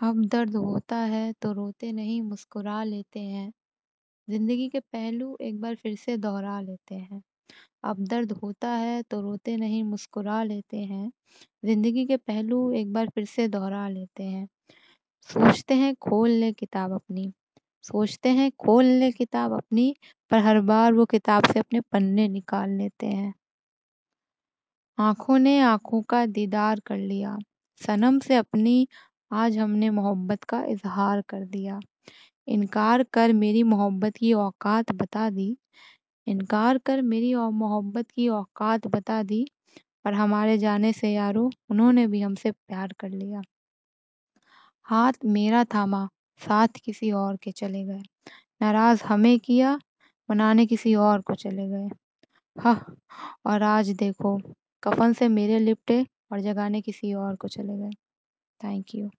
अब दर्द होता है तो रोते नहीं, मुस्कुरा लेते हैं। ज़िंदगी के पहलू एक बार फिर से दोहरा लेते हैं। अब दर्द होता है तो रोते नहीं, मुस्कुरा लेते हैं। ज़िंदगी के पहलू एक बार फिर से दोहरा लेते हैं। सोचते हैं, खोल ले किताब अपनी। सोचते हैं, खोल ले किताब अपनी, पर हर बार वो किताब से अपने पन्ने निकाल लेते हैं। आँखों ने आँखों का दीदार कर लिया। सनम से अपनी आज हमने मोहब्बत का इज़हार कर दिया। इनकार कर मेरी मोहब्बत की औकात बता दी। इनकार कर मेरी और मोहब्बत की औकात बता दी। पर हमारे जाने से यारो, उन्होंने भी हमसे प्यार कर लिया। हाथ मेरा थामा, साथ किसी और के चले गए। नाराज़ हमें किया, मनाने किसी और को चले गए। हाँ और आज देखो, कफन से मेरे लिपटे और जगाने किसी और को चले गए। Thank you